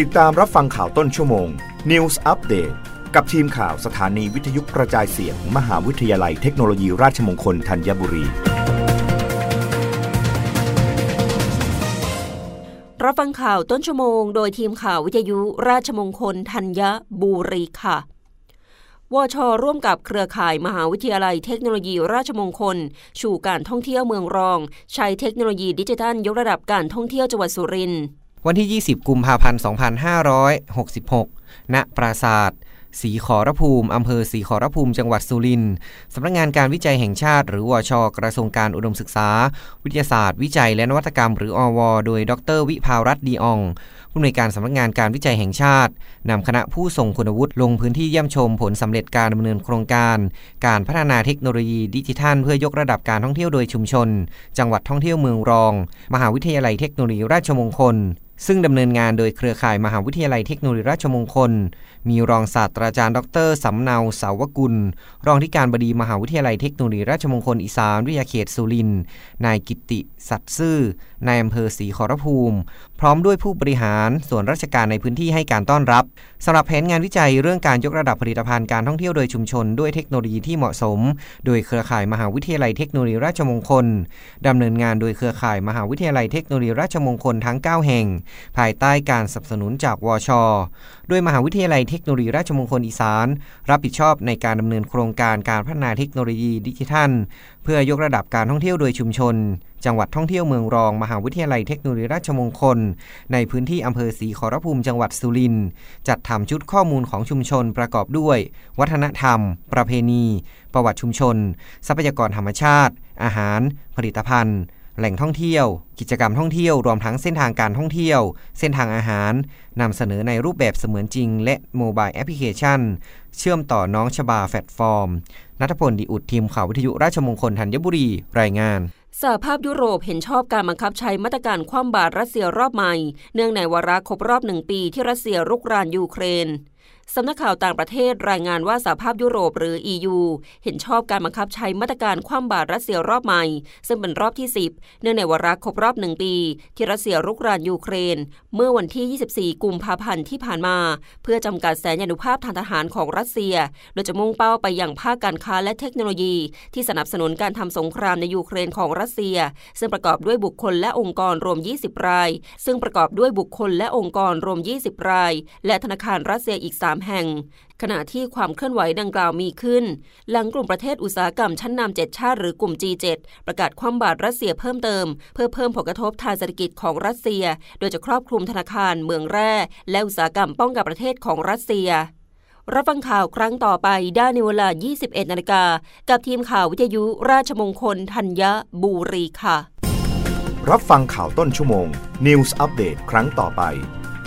ติดตามรับฟังข่าวต้นชั่วโมง News Update กับทีมข่าวสถานีวิทยุกระจายเสียงมมหาวิทยาลัยเทคโนโลยีราชมงคลธัญบุรี รับฟังข่าวต้นชั่วโมง โดยทีมข่าววิทยุราชมงคลธัญบุรีค่ะวชร่วมกับเครือข่ายมหาวิทยาลัยเทคโนโลยีราชมงคล ชูการท่องเที่ยวเมืองรอง ใช้เทคโนโลยีดิจิทัลยกระดับการท่องเที่ยวจังหวัดสุรินทร์ วันที่ 20 กุมภาพันธ์ 2566 ณ ปราศาสตร์สีขอรภูมิ อำเภอสีขอรภูมิ จังหวัดสุรินทร์สำนักงงานการวิจัยแห่งชาติ หรือวช กระทรวงการอุดมศึกษา วิทยาศาสตร์ วิจัยและนวัตกรรม หรืออว โดย ดร วิภารัตน์ดีอองผู้อำนวยการสำนักงานการวิจัยแห่งชาตินำคณะผู้ทรงคุณวุฒิลงพื้นที่เยี่ยมชมผลสำเร็จการดำเนินโครงการ การพัฒนาเทคโนโลยีดิจิทัล เพื่อยกระดับการท่องเที่ยวโดยชุมชน จังหวัดท่องเที่ยวเมืองรอง มหาวิทยาลัยเทคโนโลยีราชมงคล ซึ่งดำเนินงานโดยเครือข่ายมหาวิทยาลัยเทคโนโลยีราชมงคล มีรองศาสตราจารย์ ดรสำเนาสาวกุล รองที่การบดีมหาวิทยาลัยเทคโนโลยีราชมงคลอีสานวิทยาเขตสุรินทร์นายกิติ สัตย์ซื่อนายอำเภอศรีขอรภูมิ พร้อมด้วยผู้บริหารส่วนราชการในพื้นที่ให้การต้อนรับสำหรับแผนงานวิจัยเรื่องการยกระดับผลิตภัณฑ์การท่องเที่ยวโดยชุมชน ด้วยเทคโนโลยีที่เหมาะสม โดยเครือข่ายมหาวิทยาลัยเทคโนโลยีราชมงคลดำเนินงานโดยเครือข่ายมหาวิทยาลัยเทคโนโลยีราชมงคลทั้ง 9 แห่งภายใต้การสนับสนุนจากวช โดยมหาวิทยาลัยเทคโนโลยีราชมงคลอีสาน รับผิดชอบในการดำเนินโครงการการพัฒนาเทคโนโลยีดิจิทัล เพื่อยกระดับการท่องเที่ยวโดยชุมชน จังหวัดท่องเที่ยวเมืองรอง มหาวิทยาลัยเทคโนโลยีราชมงคล ในพื้นที่อำเภอศรีขอรภูมิจังหวัดสุรินทร์จัดทำชุดข้อมูลของชุมชนประกอบด้วย วัฒนธรรม ประเพณี ประวัติชุมชน ทรัพยากรธรรมชาติ อาหาร ผลิตภัณฑ์ แหล่งท่องเที่ยว กิจกรรมท่องเที่ยวรวมทั้งเส้นทางการท่องเที่ยว เส้นทางอาหารนำเสนอในรูปแบบเสมือนจริง และโมบายแอปพลิเคชัน เชื่อมต่อน้องชบาแพลตฟอร์ม ณัฐพลดีอุดทีมข่าววิทยุราชมงคลธัญบุรี รายงานสหภาพยุโรปเห็นชอบการบังคับใช้มาตรการคว่ำบาตรรัสเซียรอบใหม่ เนื่องในวาระครบรอบหนึ่งปีที่รัสเซียรุกรานยูเครนสำนักข่าวต่างประเทศรายงานว่าสหภาพยุโรปหรือ EU เห็นชอบการบังคับใช้มาตรการคว่ำบาตรรัสเซียรอบใหม่ ซึ่งเป็นรอบที่ 10 เนื่องในวาระครบรอบหนึ่งปี ที่รัสเซียรุกรานยูเครน เมื่อวันที่ 24 กุมภาพันธ์ที่ผ่านมา เพื่อจำกัดแสนยานุภาพทางทหารของรัสเซีย โดยจะมุ่งเป้าไปยังภาคการค้าและเทคโนโลยี ที่สนับสนุนการทำสงครามในยูเครนของรัสเซีย ซึ่งประกอบด้วยบุคคลและองค์กรรวม 20 ราย ซึ่งประกอบด้วยบุคคลและองค์กรรวม 20 ราย และธนาคารรัสเซียอีก3แห่ง ขณะที่ความเคลื่อนไหวดังกล่าวมีขึ้น หลังกลุ่มประเทศอุตสาหกรรมชั้นนำเ7ชาติหรือกลุ่ม G7 ประกาศคว่ำบาตรรัสเซียเพิ่มเติม เพื่อเพิ่มผลกระทบทางเศรษฐกิจของรัสเซีย โดยจะครอบคลุมธนาคารเมืองแร่และอุตสาหกรรมป้องกันประเทศของรัสเซียรับฟังข่าวครั้งต่อไปได้ในเวลา 21 นาฬิกา กับทีมข่าววิทยุราชมงคลธัญบุรีค่ะ รับฟังข่าวต้นชั่วโมง News อัปเดตครั้งต่อไป